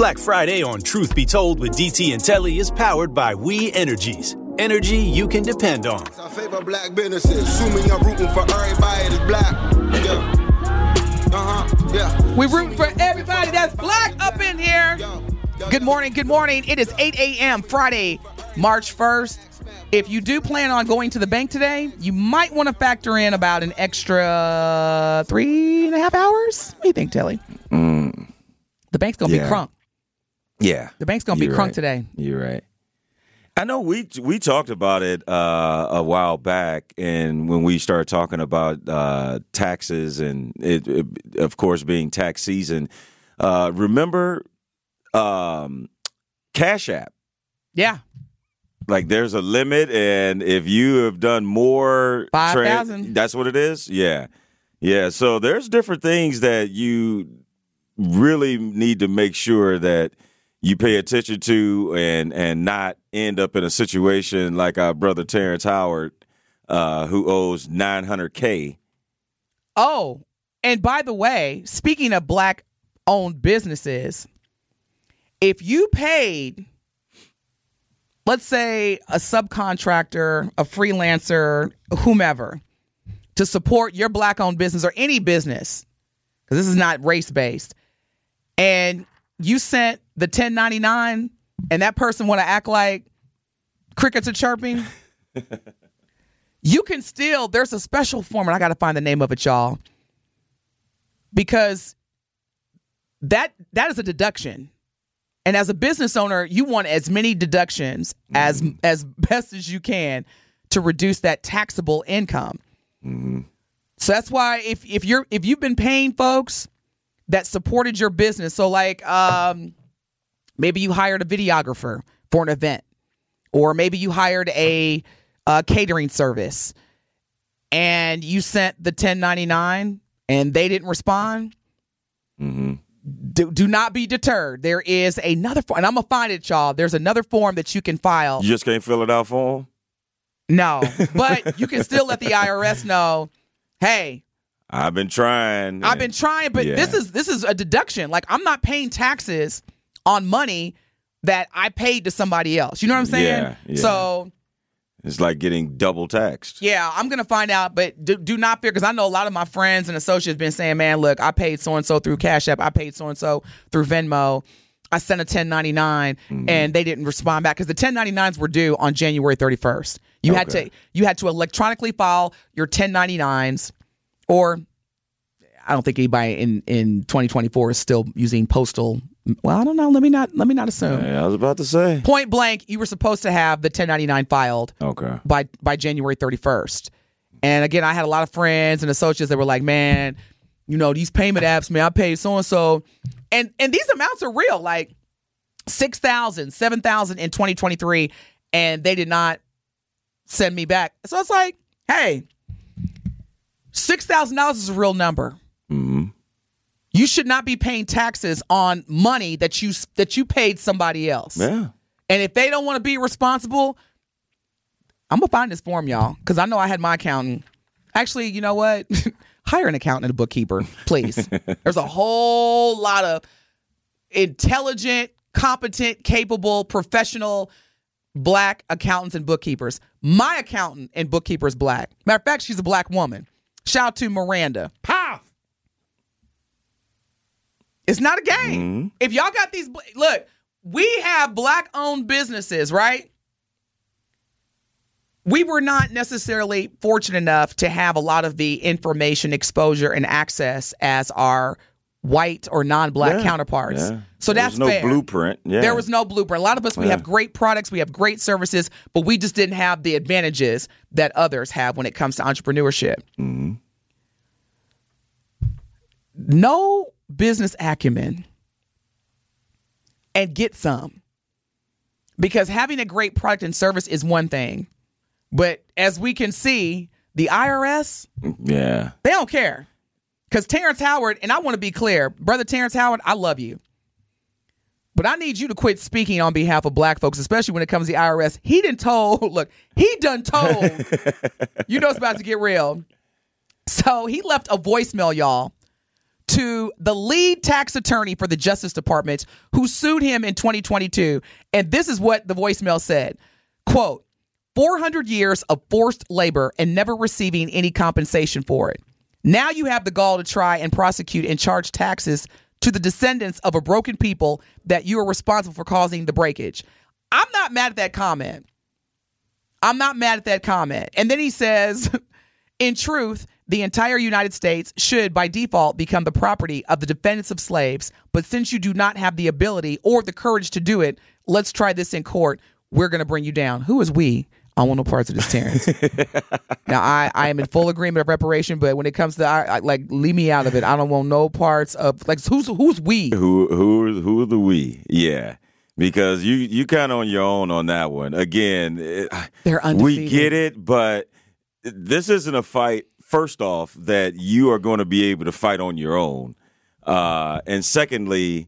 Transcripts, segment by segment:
Black Friday on Truth Be Told with DT and Telly is powered by We Energies. Energy you can depend on. I favor black businesses. Assuming I'm rooting for everybody that's black. Yeah. Uh-huh. Yeah. We rooting for everybody that's black up in here. Good morning, good morning. It is 8 a.m. Friday, March 1st. If you do plan on going to the bank today, you might want to factor in about an extra three and a half hours. What do you think, Telly? The bank's gonna Yeah. be crunk. Yeah, The bank's gonna be You're crunk right. today. You're right. I know we we talked about it uh, a while back, and when we started talking about uh, taxes and it, it, of course, being tax season. Uh, remember, um, Cash App. Yeah, Like there's a limit, and if you have done more, Five thousand. That's what it is. Yeah, yeah. So there's different things that you really need to make sure that you pay attention to, and and not end up in a situation like our brother Terrence Howard, uh, who owes 900k. Oh, and by the way, speaking of black owned businesses, if you paid, let's say, a subcontractor, a freelancer, whomever, to support your black owned business or any business, because this is not race based, and you sent the 1099 and that person want to act like crickets are chirping? You can still there's a special form and i gotta find the name of it y'all because that that is a deduction. And as a business owner you want as many deductions as as best as you can to reduce that taxable income. So that's why if if you're if you've been paying folks that supported your business so like um maybe you hired a videographer for an event or maybe you hired a, uh catering service and you sent the 1099 and they didn't respond do, do not be deterred there is another form and i'm gonna find it y'all there's another form that you can file You just can't fill it out for them. no but you can still let the irs know hey I've been trying. I've been trying, but Yeah. this is this is a deduction. Like I'm not paying taxes on money that I paid to somebody else. You know what I'm saying? Yeah, yeah. So It's like getting double taxed. yeah, I'm gonna find out, but do, do not fear because I know a lot of my friends and associates been saying, "Man, look, I paid so and so through Cash App, I paid so and so through Venmo." I sent a 1099 Mm-hmm. and they didn't respond back because the 1099s were due on January 31st. You had to you had to electronically file your 1099s, or I don't think anybody in in 2024 is still using postal. Well, I don't know. Let me not let me not assume. Yeah, I was about to say. Point blank, you were supposed to have the 1099 filed Okay. by by January 31st. And again, I had a lot of friends and associates that were like, "Man, you know, these payment apps, man, I paid so and so." And and these amounts are real, like 6,000, 7,000 in 2023 and they did not send me back. So it's like, "Hey, $6,000 is a real number." You should not be paying taxes on money that you that you paid somebody else. Yeah. And if they don't want to be responsible, I'm gonna find this form, y'all, because I know I had my accountant. Actually, you know what? Hire an accountant and a bookkeeper, please. There's a whole lot of intelligent, competent, capable, professional black accountants and bookkeepers. My accountant and bookkeeper is black. Matter of fact, she's a black woman. Shout out to Miranda. Pow! It's not a game. If y'all got these, look, we have black owned businesses, right? We were not necessarily fortunate enough to have a lot of the information, exposure, and access as our white or non black Yeah, counterparts. yeah. So There that's was no fair. blueprint. Yeah. There was no blueprint. A lot of us, we have great products, we have great services, but we just didn't have the advantages that others have when it comes to entrepreneurship. Mm-hmm. No business acumen and get some. Because having a great product and service is one thing. But as we can see, the IRS, Yeah. they don't care. Because Terrence Howard, and I want to be clear, brother Terrence Howard, I love you. But I need you to quit speaking on behalf of black folks, especially when it comes to the IRS. He done told, look, he done told, you know it's about to get real. So he left a voicemail, y'all, to the lead tax attorney for the Justice Department who sued him in 2022. And this is what the voicemail said quote, 400 years of forced labor and never receiving any compensation for it. Now you have the gall to try and prosecute and charge taxes to the descendants of a broken people that you are responsible for causing the breakage. I'm not mad at that comment. I'm not mad at that comment. And then he says, in truth, the entire United States should, by default, become the property of the defendants of slaves. But since you do not have the ability or the courage to do it, let's try this in court. We're going to bring you down. Who is we? I want no parts of this, Terrence. now, I, I am in full agreement of reparation, but when it comes to I, I, like, leave me out of it. I don't want no parts of like who's who's we. Who who who are the we? Yeah, because you you kind of on your own on that one. Again, it, They're we get it, but this isn't a fight. First off, that you are going to be able to fight on your own, uh, and secondly,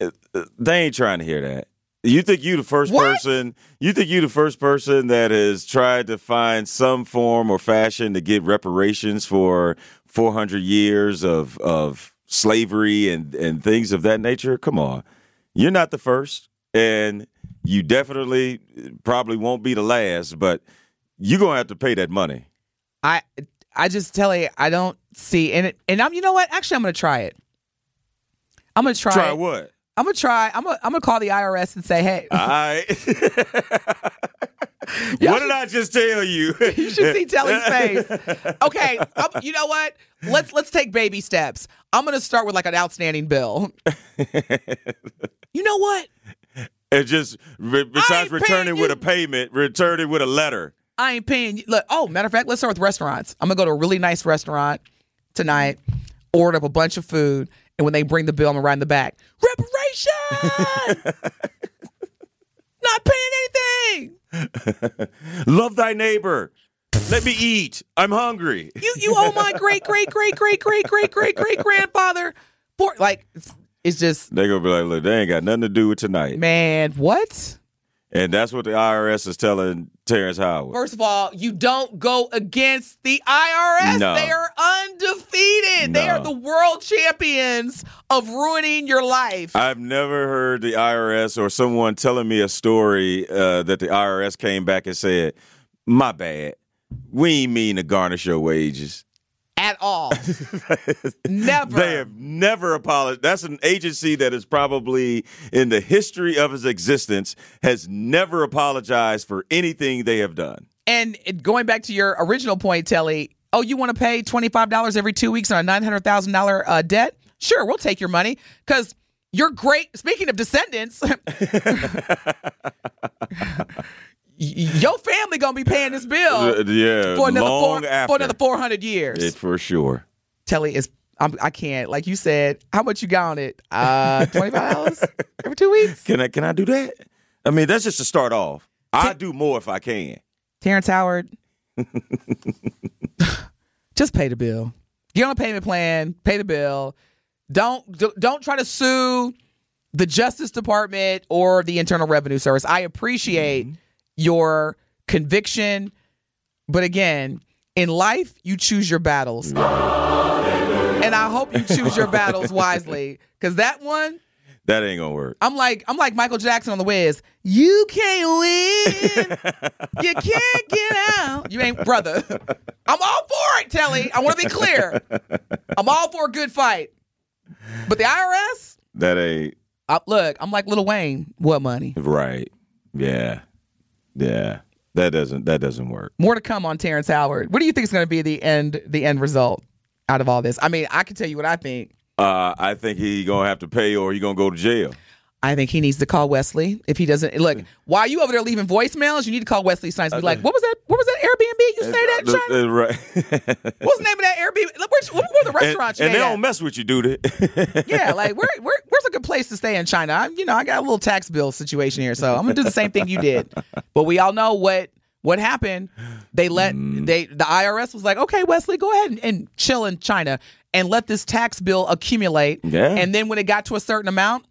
uh, uh, they ain't trying to hear that. You think you the first What? person? You think you the first person that has tried to find some form or fashion to get reparations for 400 years of of slavery and and things of that nature? Come on, you're not the first, and you definitely probably won't be the last. But you're gonna have to pay that money. I I just tell you, I don't see and it, and I'm you know what? Actually, I'm going to try it. I'm going to try. Try it. what? I'm going to try. I'm to I'm to call the IRS and say, "Hey, All right. what did I just tell you? you should see Telly's face." Okay, um, you know what? Let's let's take baby steps. I'm going to start with like an outstanding bill. you know what? And just re- besides returning with you. a payment, return it with a letter. I ain't paying you. Look, oh, matter of fact, let's start with restaurants. I'm gonna go to a really nice restaurant tonight, order up a bunch of food, and when they bring the bill, I'm gonna ride in the back, reparation. Not paying anything. Love thy neighbor. Let me eat. I'm hungry. You you owe my great great great great great great great great grandfather. For like, it's, just They're gonna be like, look, they ain't got nothing to do with tonight. man, what? And that's what the IRS is telling Terrence Howard. First of all, you don't go against the IRS. No. They are undefeated. They are the world champions of ruining your life. I've never heard the IRS or someone telling me a story uh, that the IRS came back and said, "My bad, we ain't mean to garnish your wages." At all. Never. They have never apologized. That's an agency that is probably in the history of its existence has never apologized for anything they have done. and going back to your original point, Telly, oh, you want to pay $25 every two weeks on a $900,000 uh, debt? Sure, we'll take your money because you're great. Speaking of descendants, your family going to be paying this bill yeah, for another, long four, after for another 400 years. it for sure. Telly is. I'm, I can't. Like you said, how much you got on it? Uh, twenty five dollars every two weeks. Can I can I do that? I mean, that's just to start off. I do more if I can. Terrence Howard, just pay the bill. Get on a payment plan. Pay the bill. Don't do- don't try to sue the Justice Department or the Internal Revenue Service. I appreciate your conviction, but again, in life, you choose your battles, and I hope you choose your battles wisely. Because that one, That ain't gonna work. I'm like I'm like Michael Jackson on the Wiz. You can't win. you can't get out. You ain't brother. I'm all for it, Telly. I want to be clear. I'm all for a good fight. But the IRS, That ain't uh, look, I'm like Lil Wayne. What money? right. Yeah, yeah. That doesn't that doesn't work. More to come on Terrence Howard. What do you think is going to be the end the end result out of all this? I mean, I can tell you what I think. Uh, I think he gonna have to pay or he gonna go to jail. I think he needs to call Wesley if he doesn't. Look, while you over there leaving voicemails, you need to call Wesley Snipes. Be like, what was that? What was that Airbnb you say that? China? uh, right. What's the name of that Airbnb? Look, Where's, what were the and, restaurants you and they stayed don't mess with you, dude. Yeah, like where, where where's a good place to stay in China? I, you know, I got a little tax bill situation here, so I'm gonna do the same thing you did. But we all know what what happened. They let Mm. they the IRS was like, okay, Wesley, go ahead and, and chill in China and let this tax bill accumulate. Yeah. And then when it got to a certain amount,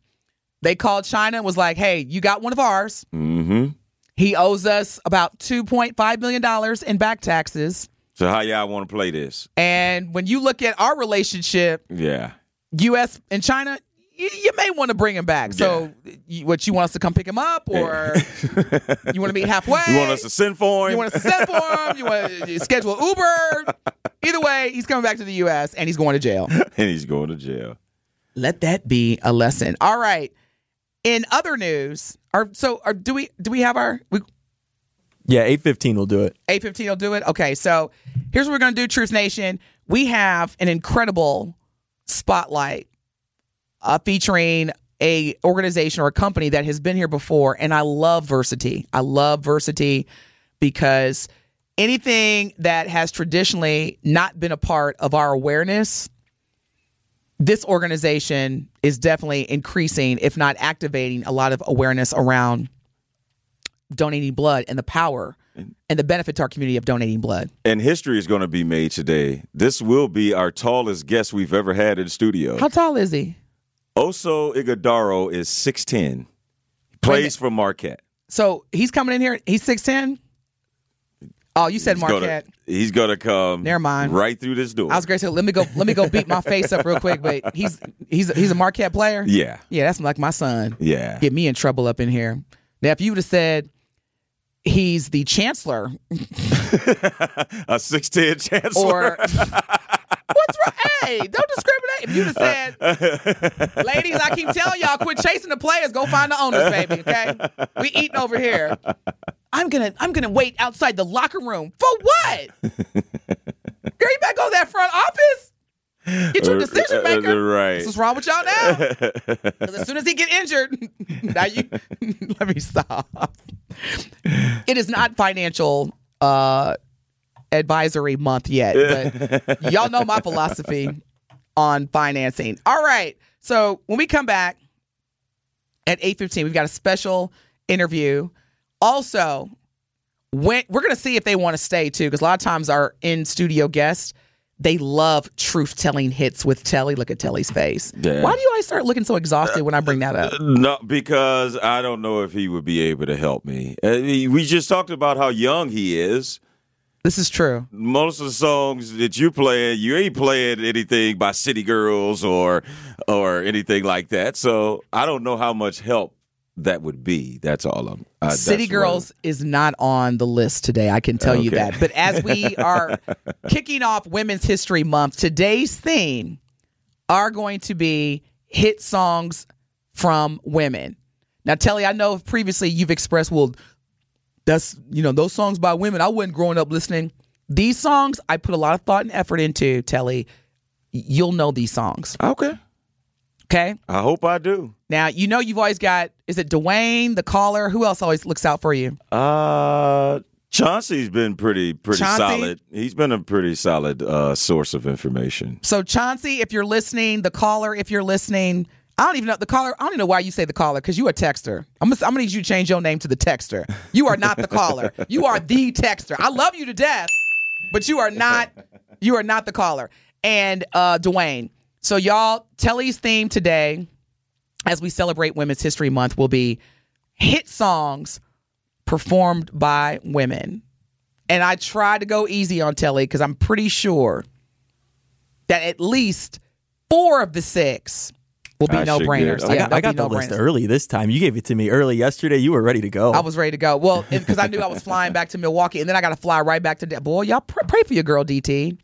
they called China and was like, hey, you got one of ours. mm-hmm. He owes us about two point five million dollars in back taxes. So how y'all want to play this? And when you look at our relationship, Yeah. U.S. and China, you, you may want to bring him back. So, you, what you want us to come pick him up, or you want to meet halfway? You want us to send for him? You want us to send for him? You want to schedule Uber? Either way, he's coming back to the U.S. and he's going to jail. and he's going to jail. Let that be a lesson. All right. In other news, are so are, do we do we have our we, Yeah, eight fifteen will do it. 815 will do it. Okay, so here's what we're going to do, Truth Nation. We have an incredible spotlight uh, featuring a organization or a company that has been here before, and I love Versiti. I love Versiti because anything that has traditionally not been a part of our awareness, this organization is definitely increasing, if not activating, a lot of awareness around donating blood and the power and the benefit to our community of donating blood. And history is going to be made today. This will be our tallest guest we've ever had in the studio. How tall is he? Oso Ighodaro is 6'10. He plays for Marquette. So he's coming in here. He's six ten. Oh, you said He's gonna- Marquette. he's going to come Never mind. right through this door. I was going to say, let me go. Let me go beat my face up real quick. But he's he's he's a Marquette player. yeah. yeah, that's like my son. Yeah. Get me in trouble up in here. Now, if you would have said he's the chancellor A 6'10 chancellor. or what's wrong? Hey, don't discriminate. If you'd have said, ladies, I keep telling y'all, quit chasing the players. Go find the owners, baby. Okay, we eating over here. I'm gonna I'm gonna wait outside the locker room for what? Girl, you better go to that front office. Get your decision maker. Uh, right. That's what's wrong with y'all now. as soon as he get injured, now you let me stop. It is not financial uh, advisory month yet, but y'all know my philosophy on financing. All right. So when we come back at 8:15, we've got a special interview. Also, when we're going to see if they want to stay too because a lot of times our in studio guests they love truth telling hits with Telly. Look at Telly's face. Yeah. Why do you always start looking so exhausted when I bring that up? No, because I don't know if he would be able to help me. Uh, We just talked about how young he is. This is true. Most of the songs that you playing, you ain't playing anything by City Girls or or anything like that. So I don't know how much help that would be. That's all I'm. Uh, City Girls is not on the list today. I can tell you that. But as we are kicking off Women's History Month, today's theme are going to be hit songs from women. Now, Telly, I know previously you've expressed, well, that's, you know, those songs by women, I wasn't growing up listening. These songs, I put a lot of thought and effort into, Telly. You'll know these songs. okay. Okay. I hope I do. Now, you know, you've always got, is it Dwayne, the caller? Who else always looks out for you? Uh, Chauncey's been pretty pretty Chauncey? solid. He's been a pretty solid uh, source of information. So Chauncey, if you're listening, the caller, if you're listening, I don't even know the caller. I don't even know why you say the caller because you a texter. I'm gonna, I'm gonna need you to change your name to the texter. You are not the caller. You are the texter. I love you to death, but you are not. You are not the caller. And uh, Dwayne. So y'all, Telly's theme today, as we celebrate Women's History Month, will be hit songs performed by women. And I tried to go easy on Telly because I'm pretty sure that at least four of the six will be I no brainers. get- I got, I got the no list brainers. early this time. You gave it to me early yesterday. You were ready to go. I was ready to go. Well, because I knew I was flying back to Milwaukee, and then I got to fly right back to. De- Boy, y'all pray, pray for your girl, DT.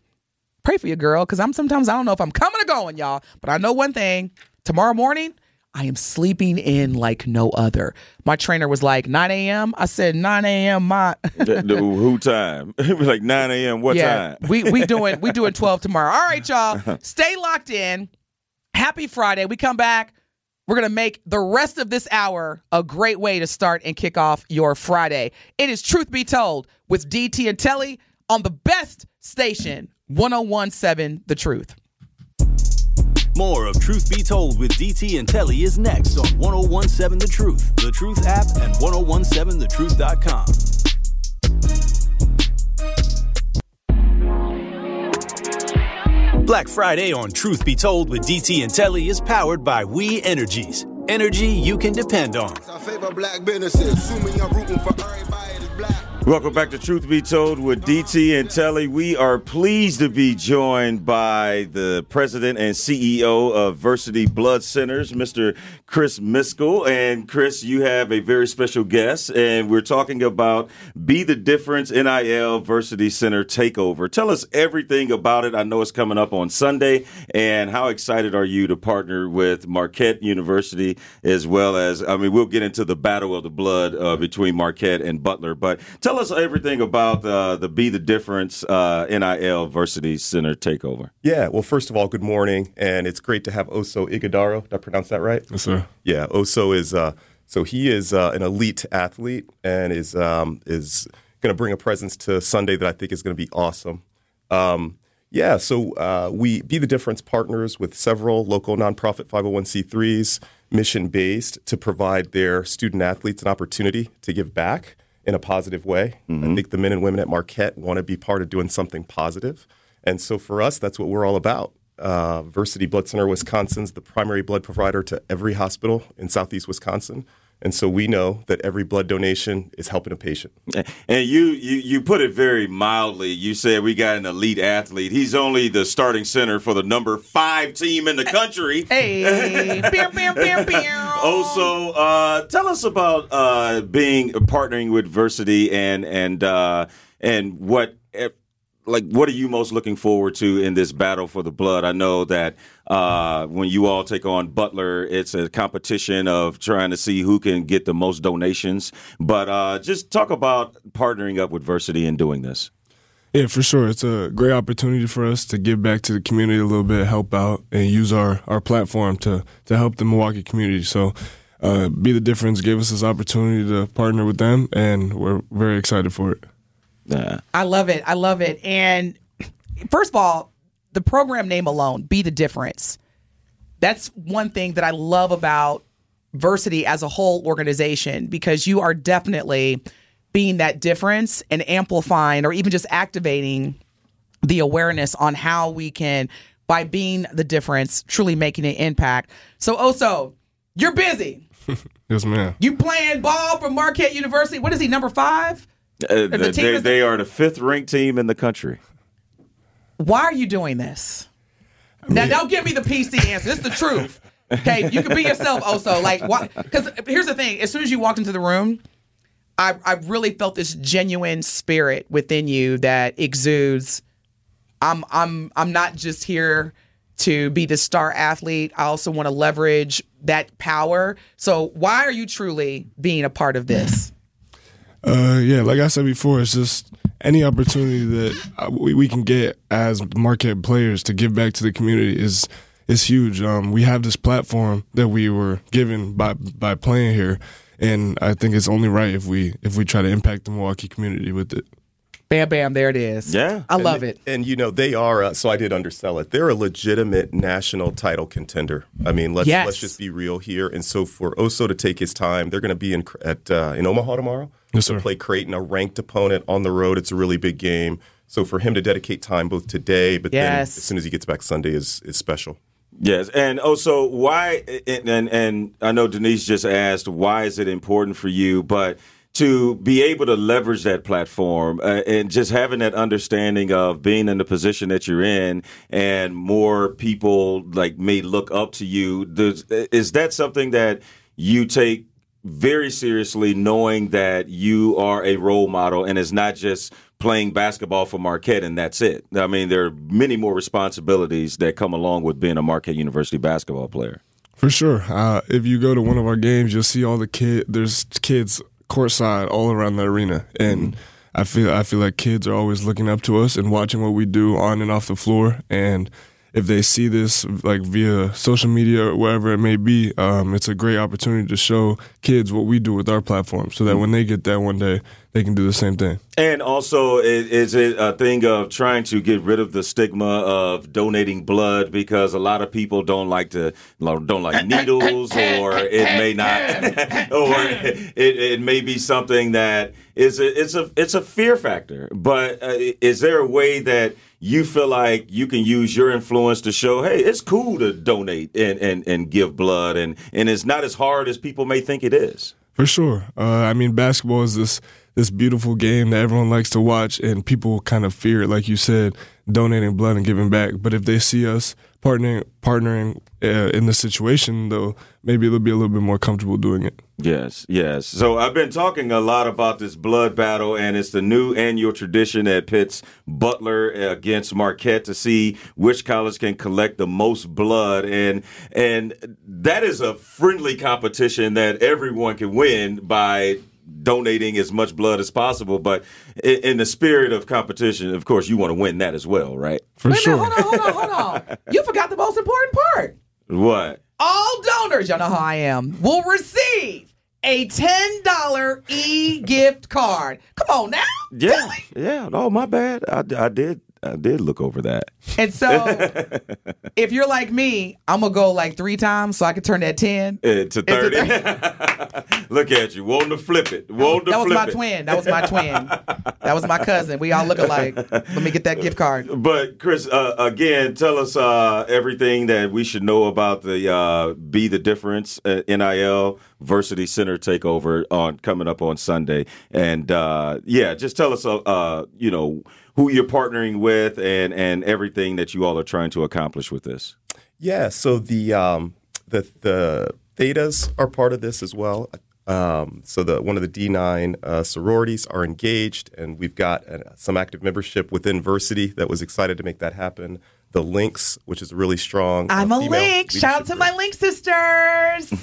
Pray for your girl, because I'm sometimes I don't know if I'm coming or going, y'all. But I know one thing: tomorrow morning, I am sleeping in like no other. My trainer was like 9 a.m. I said 9 a.m. My The- the- who time? It was like 9 a.m. What yeah, time? we we doing we doing 12 tomorrow. All right, y'all. Uh-huh. Stay locked in. Happy Friday. We come back. We're going to make the rest of this hour a great way to start and kick off your Friday. It is Truth Be Told with DT and Telly on the best station, 1017 The Truth. More of Truth Be Told with DT and Telly is next on 1017 The Truth, The Truth app, and 1017thetruth.com. Black Friday on Truth Be Told with DT and Telly is powered by We Energies. Energy you can depend on. Welcome back to Truth Be Told with DT and Telly. We are pleased to be joined by the president and CEO of Versiti Blood Centers, Mr. Chris Miskel. And Chris, you have a very special guest, and we're talking about Be the Difference NIL Versiti Center Takeover. Tell us everything about it. I know it's coming up on Sunday, and how excited are you to partner with Marquette University as well as, I mean, we'll get into the battle of the blood uh, between Marquette and Butler, but tell us everything about uh, the Be the Difference uh, NIL Versiti Center Takeover. Yeah, well, first of all, good morning, and it's great to have Oso Ighodaro. Did I pronounce that right? Yes, sir. Yeah, Oso is uh, so he is uh, an elite athlete and is um, is going to bring a presence to Sunday that I think is going to be awesome. Um, yeah, so uh, we be the difference partners with several local nonprofit 501c3s, mission based, to provide their student athletes an opportunity to give back in a positive way. I think the men and women at Marquette want to be part of doing something positive. And so for us, that's what we're all about. Uh, Versiti Blood Center Wisconsin's the primary blood provider to every hospital in southeast Wisconsin. And so we know that every blood donation is helping a patient. And you, you, you put it very mildly. You said we got an elite athlete. He's only the starting center for the number five team in the country. Hey, pew, pew, pew, pew. Also, uh, tell us about uh, being partnering with Versiti and and uh, and what like what are you most looking forward to in this battle for the blood? I know that uh, when you all take on Butler, it's a competition of trying to see who can get the most donations. But uh, just talk about partnering up with Versiti and doing this. Yeah, for sure. It's a great opportunity for us to give back to the community a little bit, help out, and use our, our platform to, to help the Milwaukee community. So, uh, Be the Difference gave us this opportunity to partner with them, and we're very excited for it. Uh, I love it. I love it. And first of all, the program name alone, Be the Difference. That's one thing that I love about Versiti as a whole organization because you are definitely being that difference and amplifying or even just activating the awareness on how we can, by being the difference, truly making an impact. So, Oso, you're busy. Yes, ma'am. You playing ball for Marquette University. What is he, number five? Uh, the team they, they are the fifth ranked team in the country. why are you doing this? now, don't give me the PC answer. This is the truth. Okay, you can be yourself. Also, like, why? Because here's the thing: as soon as you walked into the room, I I really felt this genuine spirit within you that exudes. I'm I'm I'm not just here to be the star athlete. I also want to leverage that power. So, why are you truly being a part of this? Uh, yeah, like I said before, it's just any opportunity that uh, we, we can get as Marquette players to give back to the community is is huge. Um, we have this platform that we were given by by playing here, and I think it's only right if we if we try to impact the Milwaukee community with it. Bam, bam, there it is. Yeah. I love and, it. And you know they are. Uh, so I did undersell it. They're a legitimate national title contender. I mean, let's Yes. let's just be real here. And so for Oso to take his time, they're going to be in at uh, in Omaha tomorrow. Yes, to sir. play Creighton, a ranked opponent on the road. It's a really big game. So for him to dedicate time both today, but then as soon as he gets back Sunday, is is special. Yes, and also why? And, and and I know Denise just asked why is it important for you, but to be able to leverage that platform uh, and just having that understanding of being in the position that you're in, and more people like may look up to you. Does, is that something that you take? Very seriously, knowing that you are a role model and it's not just playing basketball for Marquette and that's it. I mean, there are many more responsibilities that come along with being a Marquette University basketball player. For sure. Uh, if you go to one of our games, you'll see all the kid. There's kids courtside all around the arena, and I feel I feel like kids are always looking up to us and watching what we do on and off the floor. And if they see this like via social media or wherever it may be, um, it's a great opportunity to show kids what we do with our platform, so that when they get that one day, they can do the same thing. And also, i- is it a thing of trying to get rid of the stigma of donating blood because a lot of people don't like to don't like needles, or it may not, or it, it may be something that is a, it's a it's a fear factor. But uh, is there a way that you feel like you can use your influence to show, hey, it's cool to donate and, and, and give blood, and, and it's not as hard as people may think it is? For sure. Uh, I mean, basketball is this this beautiful game that everyone likes to watch, and people kind of fear it, like you said, donating blood and giving back. But if they see us partnering partnering uh, in the situation, though, maybe they'll be a little bit more comfortable doing it. Yes, yes. So I've been talking a lot about this blood battle, and it's the new annual tradition that pits Butler against Marquette to see which college can collect the most blood, and and that is a friendly competition that everyone can win by donating as much blood as possible. But in, in the spirit of competition, of course, you want to win that as well, right? For Wait sure. minute, hold on, hold on, hold on. You forgot the most important part. What? All donors, y'all know how I am, will receive a $10 e gift card. Come on now. Yeah, yeah. Oh, my bad. I, I did. I did look over that. And so if you're like me, I'm going to go like three times so I can turn that 10. Uh, to thirty. Look at you, wanting to flip it, wanting to flip it. That was my it. twin. That was my twin. That was my cousin. We all look alike. Let me get that gift card. But Chris, uh, again, tell us uh, everything that we should know about the uh, Be the Difference uh, NIL Versiti Center takeover on coming up on Sunday, and uh, yeah, just tell us, uh, uh, you know, who you're partnering with and and everything that you all are trying to accomplish with this. Yeah, so the um, the the thetas are part of this as well. Um, so the one of the D9 uh, sororities are engaged, and we've got uh, some active membership within Versiti that was excited to make that happen. The Links, which is really strong. uh, I'm a female link. Shout out to leadership my link sisters.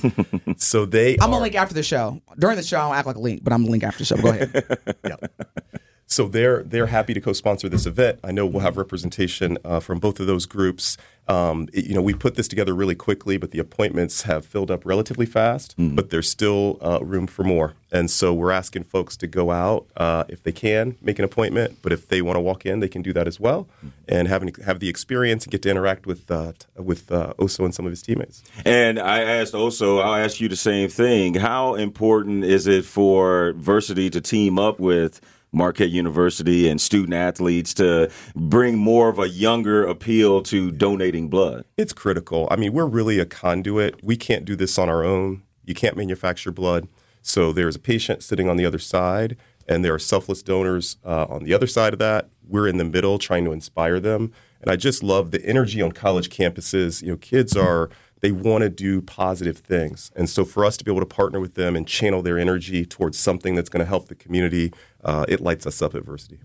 So they I'm are, a link after the show. During the show, I don't act like a link, but I'm a link after the show. Go ahead. So they're they're happy to co-sponsor this event. I know we'll have representation uh, from both of those groups. Um, it- you know, we put this together really quickly, but the appointments have filled up relatively fast. But there's still uh, room for more, and so we're asking folks to go out uh, if they can make an appointment. But if they want to walk in, they can do that as well, and have an, have the experience and get to interact with uh, with uh, Oso and some of his teammates. And I asked also, I'll ask you the same thing. How important is it for Versiti to team up with Marquette University and student athletes to bring more of a younger appeal to donating blood? It's critical. I mean, we're really a conduit. We can't do this on our own. You can't manufacture blood. So there's a patient sitting on the other side, and there are selfless donors uh, on the other side of that. We're in the middle trying to inspire them. And I just love the energy on college campuses. You know, kids are, they want to do positive things. And so for us to be able to partner with them and channel their energy towards something that's going to help the community, uh, it lights us up adversity.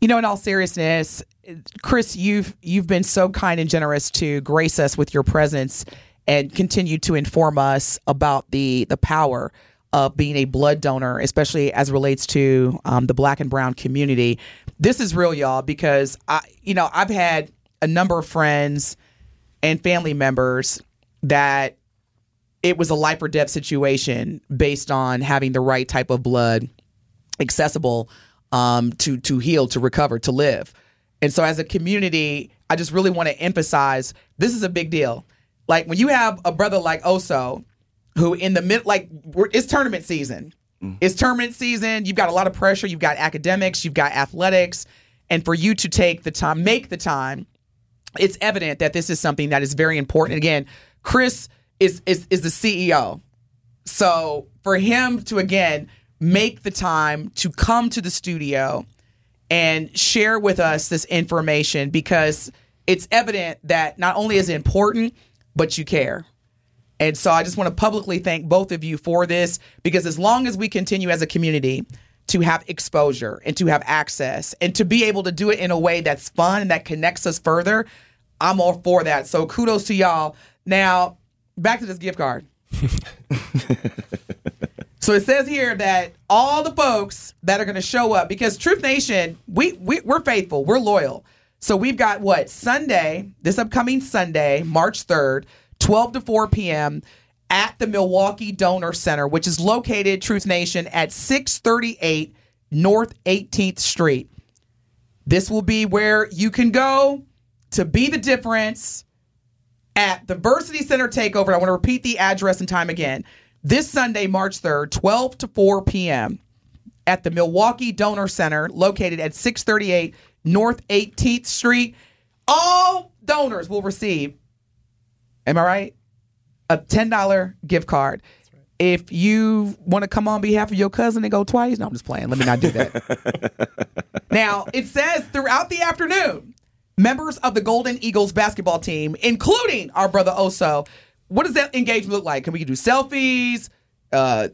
You know, in all seriousness, Chris, you've you've been so kind and generous to grace us with your presence and continue to inform us about the the power of being a blood donor, especially as it relates to um, the Black and Brown community. This is real, y'all, because I, you know, I've had a number of friends and family members that it was a life or death situation based on having the right type of blood accessible um, to to heal, to recover, to live. And so, as a community, I just really want to emphasize this is a big deal. Like when you have a brother like Oso, who in the mid, like it's tournament season. It's tournament season. You've got a lot of pressure. You've got academics. You've got athletics, and for you to take the time, make the time, it's evident that this is something that is very important. Again, Chris is is is the CEO. So for him to again make the time to come to the studio and share with us this information because it's evident that not only is it important, but you care. And so I just want to publicly thank both of you for this because as long as we continue as a community to have exposure and to have access and to be able to do it in a way that's fun and that connects us further, I'm all for that. So kudos to y'all. Now, back to this gift card. So it says here that all the folks that are going to show up because Truth Nation, we, we we're faithful, we're loyal. So we've got what Sunday, this upcoming Sunday, March third, twelve to four p.m. at the Milwaukee Donor Center, which is located Truth Nation at six thirty eight North Eighteenth Street. This will be where you can go to be the difference at the Versiti Center Takeover. I want to repeat the address and time again. This Sunday, March 3rd, 12 to 4 p.m. at the Milwaukee Donor Center, located at 638 North 18th Street. All donors will receive, am I right? A $10 gift card. if you want to come on behalf of your cousin and go twice, no, I'm just playing. Let me not do that. now, it says throughout the afternoon, members of the Golden Eagles basketball team, including our brother Oso, what does that engagement look like? Can we do selfies? Uh,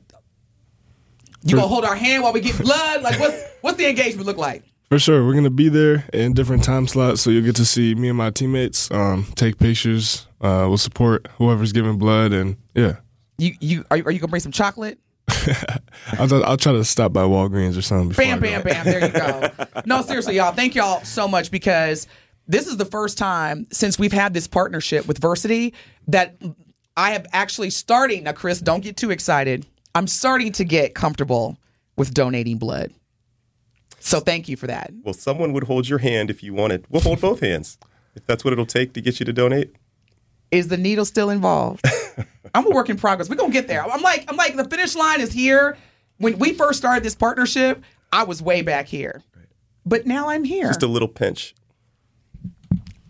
you gonna hold our hand while we get blood? Like, what's what's the engagement look like? For sure, we're gonna be there in different time slots, so you'll get to see me and my teammates um, take pictures. Uh, we'll support whoever's giving blood, and yeah, You you are, you- are you gonna bring some chocolate? I'll, I'll try to stop by Walgreens or something. Before Bam, bam, bam. There you go. No, seriously, y'all. Thank y'all so much because this is the first time since we've had this partnership with Versiti that I have actually starting. Now, Chris, don't get too excited. I'm starting to get comfortable with donating blood. So thank you for that. Well, someone would hold your hand if you wanted. We'll hold both hands if that's what it'll take to get you to donate. Is the needle still involved? I'm a work in progress. We're gonna get there. I'm like, I'm like, the finish line is here. When we first started this partnership, I was way back here. But now I'm here. Just a little pinch.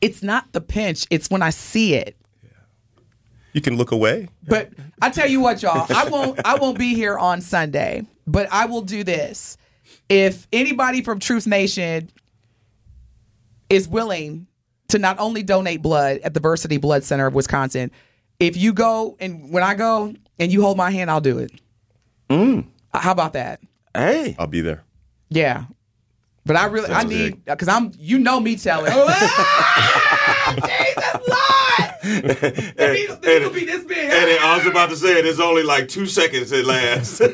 it's not the pinch, it's when I see it. You can look away. But I tell you what, y'all, I won't I won't be here on Sunday, but I will do this. If anybody from Truth Nation is willing to not only donate blood at the Versiti Blood Center of Wisconsin, if you go and when I go and you hold my hand, I'll do it. Mm. How about that? Hey, I'll be there. Yeah. But I really I Sounds need because I'm you know me telling. Jesus Lord! This will be this big. and I was about to say it. It's only like two seconds it lasts.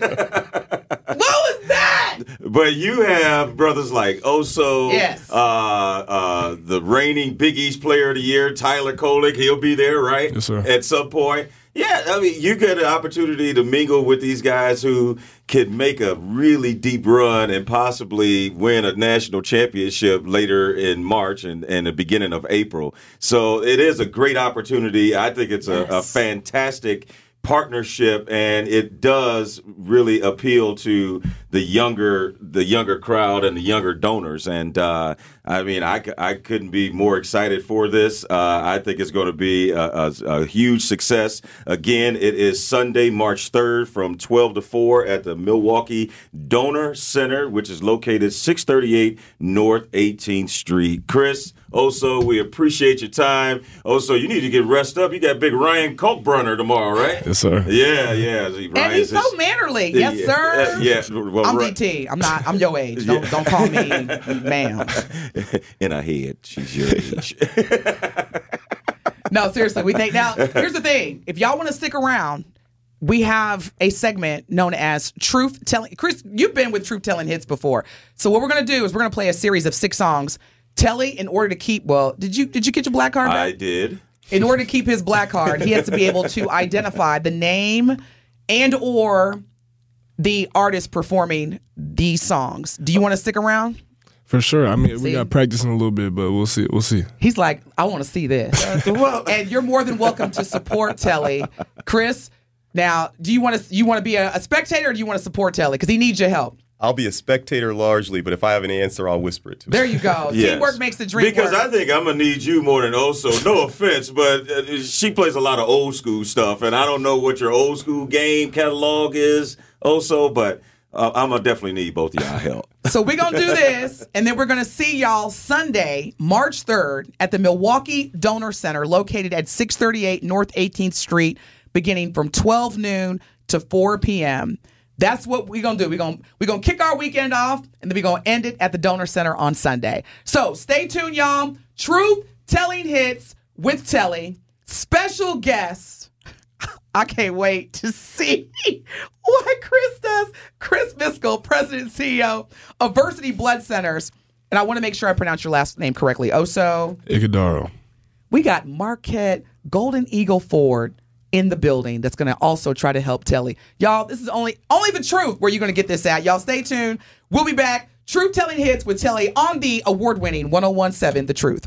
What was that? But you have brothers like Oso, Yes. uh, uh, the reigning Big East Player of the Year, Tyler Kolek. He'll be there, right? Yes, sir. At some point. Yeah, I mean, you get an opportunity to mingle with these guys who could make a really deep run and possibly win a national championship later in March and, and the beginning of April. So it is a great opportunity. I think it's a, a fantastic partnership and it does really appeal to the younger the younger crowd and the younger donors and uh, I mean I, c- I couldn't be more excited for this uh, I think it's going to be a, a, a huge success again it is Sunday March 3rd from 12 to 4 at the Milwaukee Donor Center which is located 638 North 18th Street Chris also we appreciate your time also you need to get rest up you got big Ryan Kalkbrenner tomorrow right Yes, sir. yeah, yeah. And he's so mannerly. Yes, Yeah, sir. uh, yeah. Well, I'm Ry- DT. I'm not. I'm your age. Don't don't call me ma'am. in her head, she's your age. No, seriously. We think now. Here's the thing. If y'all want to stick around, we have a segment known as Truth Telling. Chris, you've been with Truth Telling Hits before. So what we're gonna do is we're gonna play a series of six songs. Telly, in order to keep well, did you did you get your black card? I did. in order to keep his black card, he has to be able to identify the name and or the artist performing these songs. Do you want to stick around? For sure. I mean, See? we got practicing a little bit, but we'll see. We'll see. He's like, I want to see this. and you're more than welcome to support Telly. Chris, now, do you want to you want to be a, a spectator or do you want to support Telly? Because he needs your help. I'll be a spectator largely, but if I have an answer, I'll whisper it to him. There you go. Yes. Teamwork makes the dream Because work. I think I'm gonna need you more than Oso. No offense, but uh, she plays a lot of old school stuff, and I don't know what your old school game catalog is, Oso. But uh, I'm gonna definitely need both of y'all help. So we're gonna do this, and then we're gonna see y'all Sunday, March 3rd, at the Milwaukee Donor Center, located at 638 North 18th Street, beginning from 12 noon to 4 p.m. That's what we're gonna do. We're gonna we're gonna kick our weekend off, and then we're gonna end it at the Donor Center on Sunday. So stay tuned, y'all. Truth telling hits with Telly. Special guest. I can't wait to see what Chris. Miskel, President and CEO of Versiti Blood Centers. And I want to make sure I pronounce your last name correctly. Oso, Ighodaro. we got Marquette Golden Eagle Ford in the building that's going to also try to help Telly. Y'all, this is only only the truth where you're going to get this at. Y'all stay tuned. We'll be back. Truth Telling Hits with Telly on the award-winning 1017 The Truth.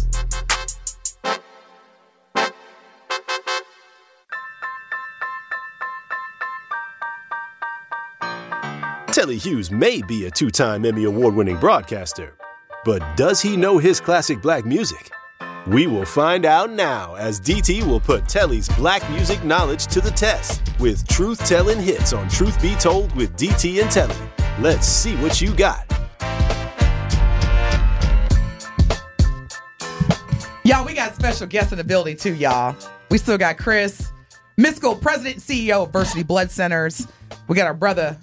Telly Hughes may be a two time Emmy Award winning broadcaster, but does he know his classic black music? We will find out now as DT will put Telly's black music knowledge to the test with truth telling hits on Truth Be Told with DT and Telly. Let's see what you got. Y'all, we got special guests in the building too, y'all. We still got Chris, Miskel President CEO of Versiti Blood Centers. We got our brother,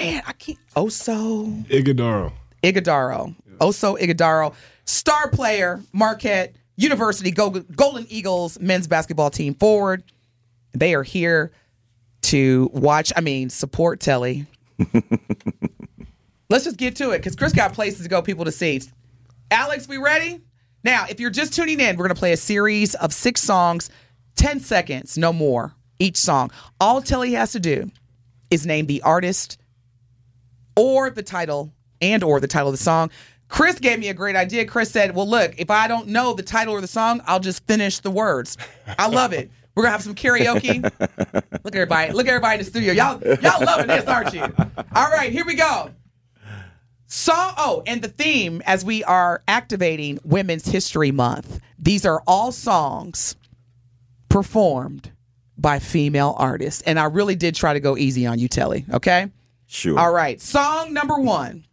man, I can't, Oso Ighodaro. Ighodaro. Oso Ighodaro, star player, Marquette University Go- Golden Eagles men's basketball team forward. They are here to watch, I mean, support Telly. Let's just get to it because Chris got places to go, people to see. Alex, we ready? Now, if you're just tuning in, we're going to play a series of six songs, 10 seconds, no more, each song. All Telly has to do is name the artist or the title and or the title of the song. Chris gave me a great idea. Chris said, "Well, look, if I don't know the title or the song, I'll just finish the words." I love it. We're gonna have some karaoke. look at everybody. Look at everybody in the studio. Y'all, y'all loving this, aren't you? All right, here we go. Song. Oh, and the theme as we are activating Women's History Month. These are all songs performed by female artists, and I really did try to go easy on you, Telly. Okay. Sure. All right. Song number one.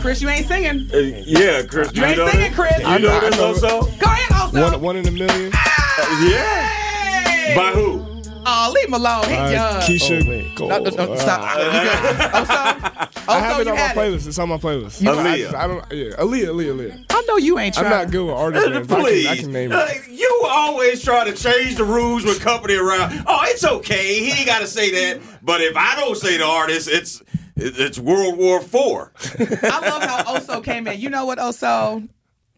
Chris, you ain't singing. Uh, yeah, Chris. You ain't singing, this? Chris. You I know know- this know. also? Go ahead, also. One, one in a million. Yeah. Hey! By who? Oh, leave him alone. He's Uh, young. Keyshia Cole. No, no, no, Uh, stop. You good? Also, I have also it on my it. playlist. It's on my playlist. You- I, Aaliyah. just- I don't. Yeah, Aaliyah, Aaliyah, Aaliyah. I know you ain't I'm not good with artist names. but I Please. can, I can name Uh, it. you always try to change the rules with company around. Oh, it's okay. He ain't got to say that. But if I don't say the artist, it's it's World War Four. I love how Oso came in. You know what, Oso?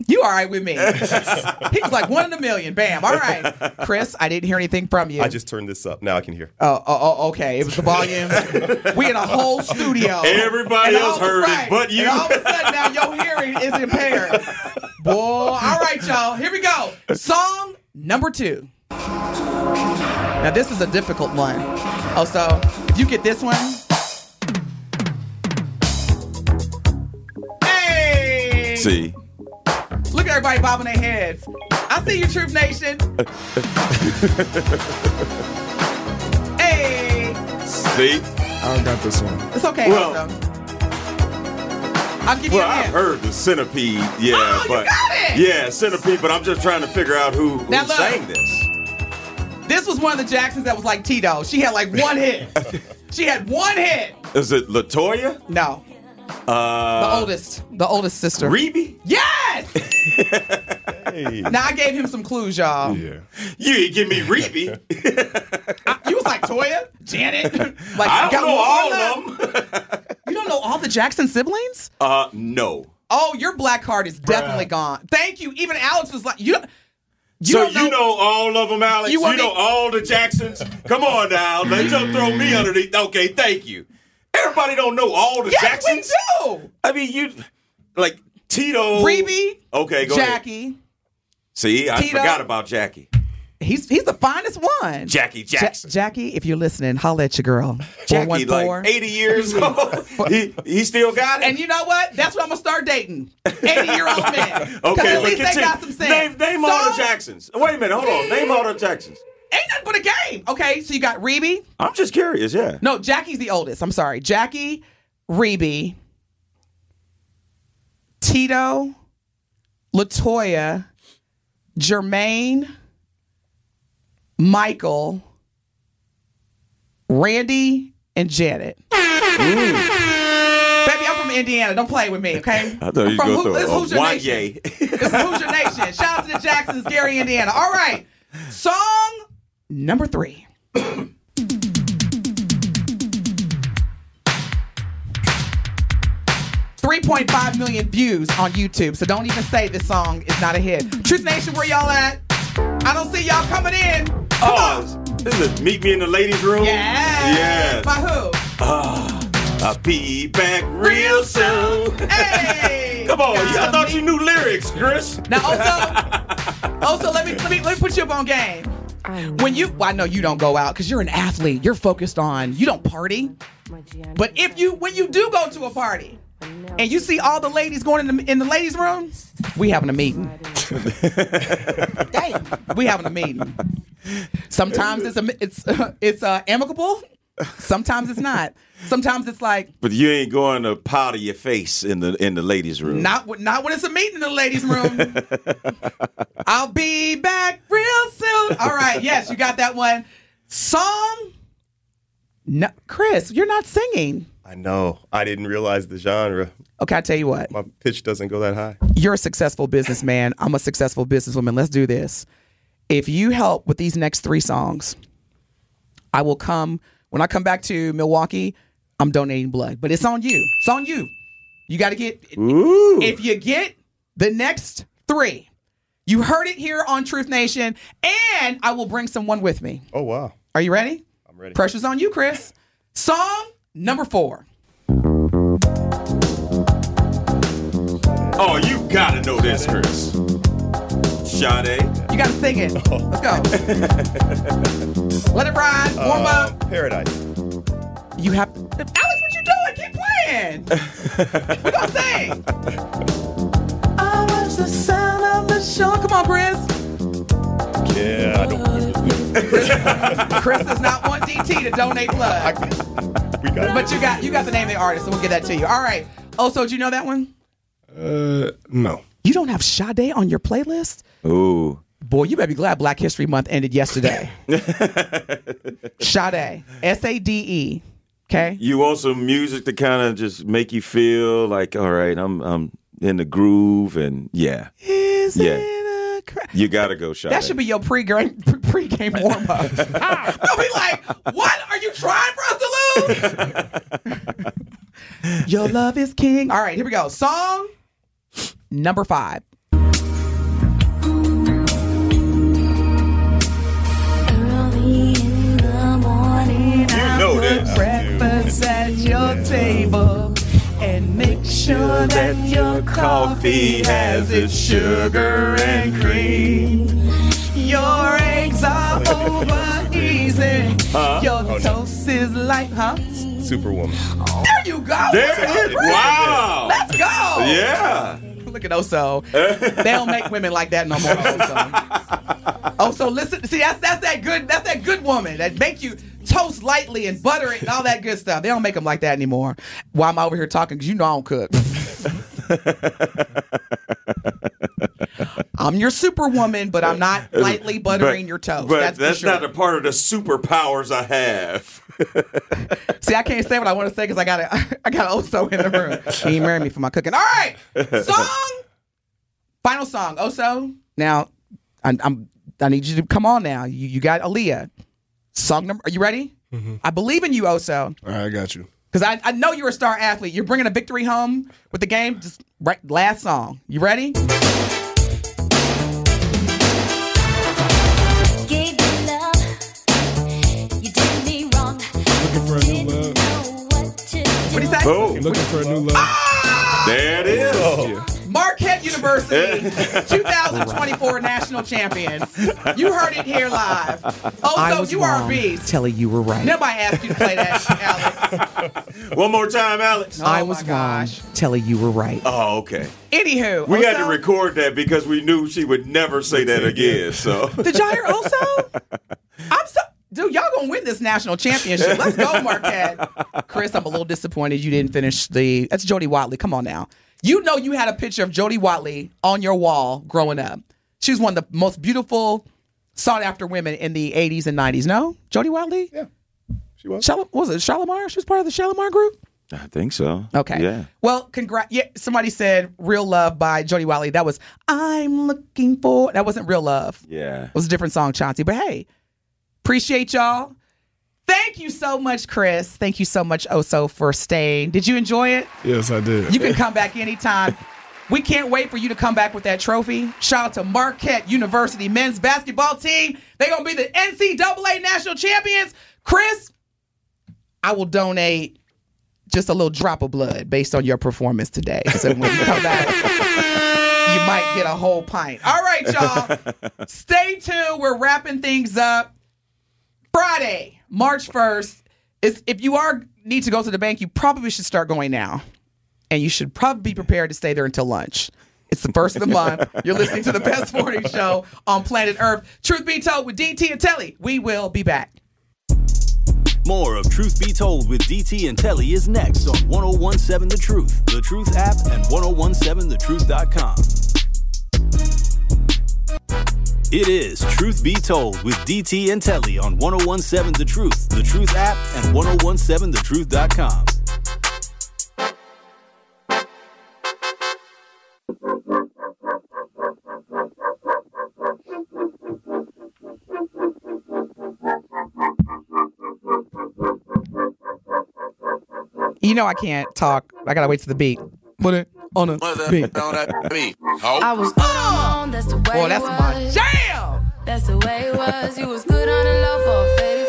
You all right with me? he was like one in a million. Bam. All right, Chris. I didn't hear anything from you. I just turned this up. Now I can hear. Oh, oh, oh, okay. It was the volume. we in a whole studio. Everybody And else all of a- heard it, but you. And all of a sudden now your hearing is impaired. Boy, all right, y'all. Here we go. Song number two. Now this is a difficult one. Oh, so if you get this one. Hey! See, Look at everybody bobbing their heads. I see you, Truth Nation. hey! see. I don't got this one. It's okay, Well- Oso. I'll give you Well, a I've heard the centipede, yeah, Oh, you but got it! yeah, centipede. But I'm just trying to figure out who, who Now look. sang this. This was one of the Jacksons that was like Tito. She had like one hit. she had one hit. Is it Latoya? No, the Uh, oldest, the oldest sister. Rebbie? yes. Now I gave him some clues, y'all. Yeah. You ain't give me Rebbie. I- you was like Toya, Janet. like I you don't know all of them. You don't know all the Jackson siblings? uh, no. Oh, your black card is definitely gone. Thank you. Even Alex was like, you. don't- You so don't you know all of them, Alex. You You, know me- all the Jacksons. Come on now, let you throw me underneath. Okay, thank you. Everybody don't know all the Yes, Jacksons. we do. I mean, you like Tito, Rebbie, Okay, go ahead. Jackie. See, I Tito. forgot about Jackie. He's he's the finest one. Jackie Ja- Jackson. Jackie, if you're listening, holla at your girl. Jackie, like 80 years old. he, he still got it? And you know what? That's what I'm gonna start dating. 80 year old men. okay, at least they got some sense. Name, name all the Jacksons. Wait a minute, hold on. Name all the Jacksons. Ain't nothing but a game. Okay, so you got Rebbie. I'm just curious, yeah. No, Jackie's the oldest. I'm sorry. Jackie, Rebbie, Tito, Latoya, Jermaine, Michael, Randy, and Janet. Mm. Baby, I'm from Indiana. Don't play with me, okay? I thought you From go who- through this a Who's Your Nation. Wanye. This is Who's Your Nation. Shout out to the Jacksons, Gary, Indiana. All right. Song number three. Three point five million views on YouTube, so don't even say this song is not a hit. Truth Nation, where y'all at? I don't see y'all coming in. Come Oh, this is Meet Me in the Ladies Room? Yeah. Yes. By who? Ah, I'll be back real soon. Hey! Come on, you, I thought you knew lyrics, Chris. Now also, also let me let me let me put you up on game. When you, well, I know you don't go out because you're an athlete. You're focused on. You don't party. But if you, when you do go to a party, and you see all the ladies going in the in the ladies' room, we having a meeting. Damn, we having a meeting. Sometimes it's a it's it's uh, amicable. Sometimes it's not. Sometimes it's like But you ain't going to powder your face in the in the ladies' room. Not when- not when it's a meeting in the ladies' room. I'll be back real soon. All right, yes, you got that one. Song. No, Chris, you're not singing. I know. I didn't realize the genre. Okay, I tell you what. My pitch doesn't go that high. You're a successful businessman. I'm a successful businesswoman. Let's do this. If you help with these next three songs, I will come. When I come back to Milwaukee, I'm donating blood. But it's on you. It's on you. You got to get. If you get the next three, you heard it here on Truth Nation, and I will bring someone with me. Oh wow. Are you ready? I'm ready. Pressure's on you, Chris. Song number four. Oh, you gotta know this, Chris. Sade. You got to sing it. Let's go. Let it ride. Warm Uh, up. Paradise. You have Alex, what you doing? Keep playing. we gonna sing. I watch the sound of the show. Come on, Chris. Yeah, I don't. Chris does not want DT to donate blood. We got. But you got you got the name of the artist, so we'll get that to you. All right. Also, did you know that one? Uh, no. You don't have Sade on your playlist? Ooh. Boy, you better be glad Black History Month ended yesterday. Sade. S A D E. Okay? You want some music to kind of just make you feel like, all right, I'm I'm in the groove, and yeah, Is Yeah. it a cra- you gotta go Sade. That should be your pre-game pre-game warm up. They'll be like, "What are you trying for us to lose?" your love is king. All right, here we go. Song number five. Early in the morning, You know this. Breakfast at your table, and make sure that your coffee has its sugar and cream. Your eggs are over easy. Your oh, toast is light, huh? Superwoman. There you go. There it is. Wow. Let's go. Yeah. Look at Oso. they don't make women like that no more. Oso. Oh, Oso, listen. See, that's that's that good. That's that good woman that make you toast lightly and butter it and all that good stuff. They don't make them like that anymore. While I'm over here talking, because you know I don't cook. I'm your superwoman, but I'm not lightly buttering your toast. But that's that's, not a part of the superpowers I have. See, I can't say what I want to say because I got a, I got Oso in the room. He married me for my cooking. All right, song, final song, Oso. Now, I'm, I'm I need you to come on now. You you got Aaliyah. Song number. Are you ready? Mm-hmm. I believe in you, Oso, All right, I got you. because I, I know you're a star athlete. You're bringing a victory home with the game. Just right, last song. You ready? What do you say? Boom. Looking for a new love. Ah! There it is. Marquette University 2024 national champions. You heard it here live. Oh, Oso, you are a beast. Telly, you were right. Nobody asked you to play that, Alex. One more time, Alex. Oh, I was wrong. Telly, you were right. Oh, okay. Anywho, We had to Oso- record that because we knew she would never say that again. So Did y'all hear Oso? I'm so. Dude, y'all gonna win this national championship. Let's go, Marquette. Chris, I'm a little disappointed you didn't finish the. That's Jody Watley. Come on now. You know you had a picture of Jody Watley on your wall growing up. She was one of the most beautiful, sought after women in the 80s and 90s. No, Jody Watley. Yeah, she was. Shal- was it Shalamar? She was part of the Shalamar group. I think so. Okay. Yeah. Well, congrats. Yeah, somebody said "Real Love" by Jody Watley. That was "I'm looking for." That wasn't "Real Love." Yeah. It was a different song, Chauncey. But hey, appreciate y'all. Thank you so much, Chris. Thank you so much, Oso, for staying. Did you enjoy it? Yes, I did. You can come back anytime. We can't wait for you to come back with that trophy. Shout out to Marquette University men's basketball team. They're going to be the NCAA national champions. Chris, I will donate just a little drop of blood based on your performance today. So when you come back, you might get a whole pint. All right, y'all. Stay tuned. We're wrapping things up. Friday, March 1st. Is if you are need to go to the bank, you probably should start going now. And you should probably be prepared to stay there until lunch. It's the first of the month. You're listening to the best morning show on planet Earth. Truth be told with DT and Telly. We will be back. More of Truth Be Told with DT and Telly is next on 1017 The Truth, The Truth app, and 1017thetruth.com. It is Truth Be Told with DT and Telly on 1017 The Truth, The Truth app, and 1017thetruth.com. You know I can't talk. I gotta wait to the beat. Put it on a beat. I was good on that's the way Boy, that's my was. jam. That's the way it was. You was good on the low for a faded.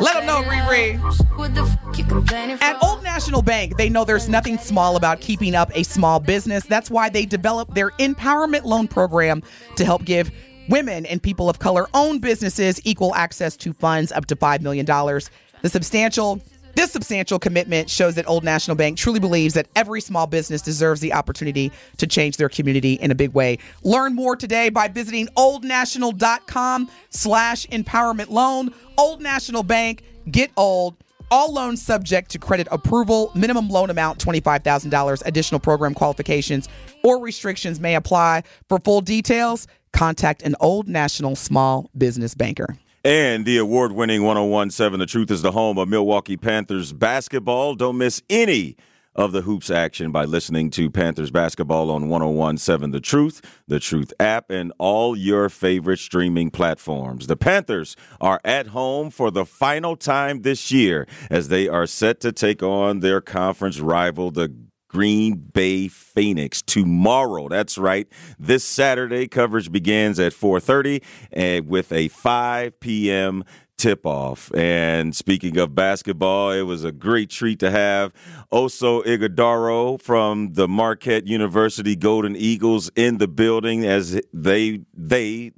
Let 'em know, Riri. What the f you complaining for? At Old National Bank, they know there's nothing small about keeping up a small business. That's why they developed their empowerment loan program to help give women and people of color owned businesses equal access to funds up to $5 million. The substantial this substantial commitment shows that Old National Bank truly believes that every small business deserves the opportunity to change their community in a big way. Learn more today by visiting oldnational.com slash empowerment loan. Old National Bank, get old. All loans subject to credit approval. Minimum loan amount $25,000. Additional program qualifications or restrictions may apply. For full details, contact an Old National small business banker. And the award winning 1017 The Truth is the home of Milwaukee Panthers basketball. Don't miss any of the hoops action by listening to Panthers basketball on 1017 The Truth, The Truth app, and all your favorite streaming platforms. The Panthers are at home for the final time this year as they are set to take on their conference rival, the Green Bay Phoenix tomorrow. That's right. This Saturday coverage begins at 4:30 and with a 5 p.m. tip off. And speaking of basketball, it was a great treat to have Oso Ighodaro from the Marquette University Golden Eagles in the building as they they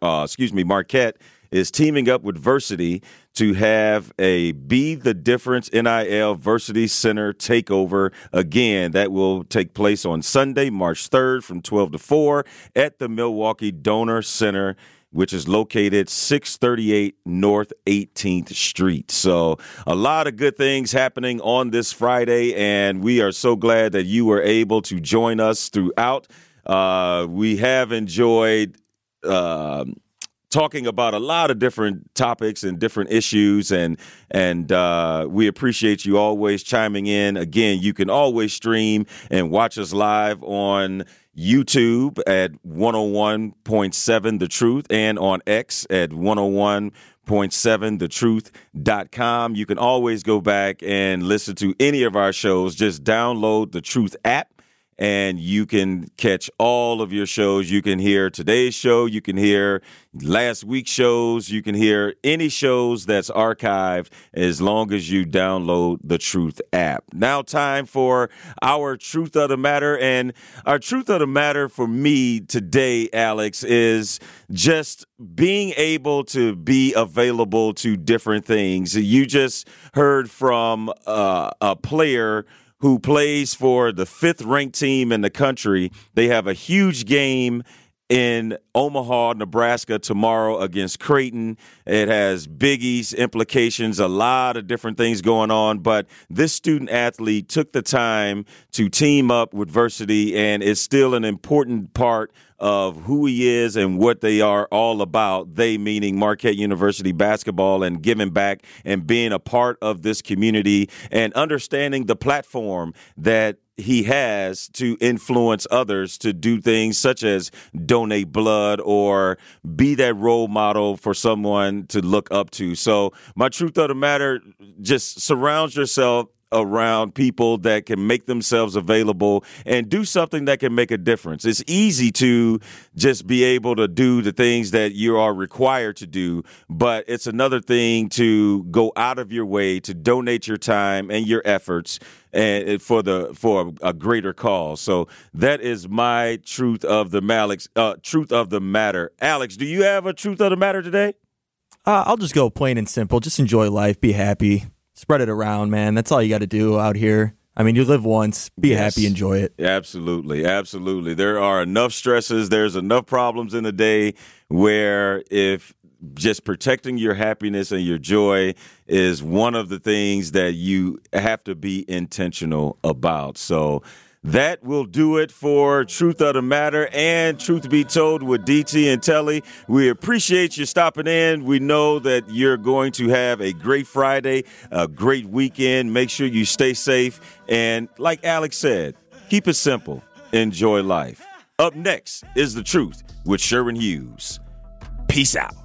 uh, excuse me Marquette is teaming up with Versiti to have a Be the Difference NIL Versiti Center takeover again. That will take place on Sunday, March 3rd from 12 to 4 at the Milwaukee Donor Center. Which is located 638 North 18th Street. So, a lot of good things happening on this Friday, and we are so glad that you were able to join us throughout. Uh, we have enjoyed um talking about a lot of different topics and different issues and and uh, we appreciate you always chiming in. Again you can always stream and watch us live on youtube at 101.7 the truth and on x at 101.7thetruth.com you can always go back and listen to any of our shows. Just download the truth app and you can catch all of your shows. You can hear today's show, you can hear last week's shows, you can hear any shows that's archived as long as you download the Truth app. Now, time for our Truth of the Matter. And our Truth of the Matter for me today, Alex, is just being able to be available to different things. You just heard from uh, a player who plays for the fifth ranked team in the country. They have a huge game in Omaha, Nebraska tomorrow against Creighton. It has Big East implications, a lot of different things going on. But this student athlete took the time to team up with Versiti and is still an important part of who he is and what they are all about. They meaning Marquette University basketball and giving back and being a part of this community and understanding the platform that he has to influence others to do things such as donate blood or be that role model for someone to look up to. So, my truth of the matter just surrounds yourself around people that can make themselves available and do something that can make a difference. It's easy to just be able to do the things that you are required to do, but it's another thing to go out of your way to donate your time and your efforts and for the for a greater cause. So that is my truth of the Alex uh, truth of the matter. Alex, do you have a truth of the matter today? Uh, I'll just go plain and simple. Just enjoy life. Be happy. Spread it around, man. That's all you got to do out here. I mean, you live once. Be Yes. happy. Enjoy it. Absolutely, absolutely. There are enough stresses. There's enough problems in the day where if just protecting your happiness and your joy is one of the things that you have to be intentional about. So that will do it for Truth of the Matter and Truth Be Told with DT and Telly. We appreciate you stopping in. We know that you're going to have a great Friday, a great weekend. Make sure you stay safe. And like Alex said, keep it simple. Enjoy life. Up next is The Truth with Sherwin Hughes. Peace out.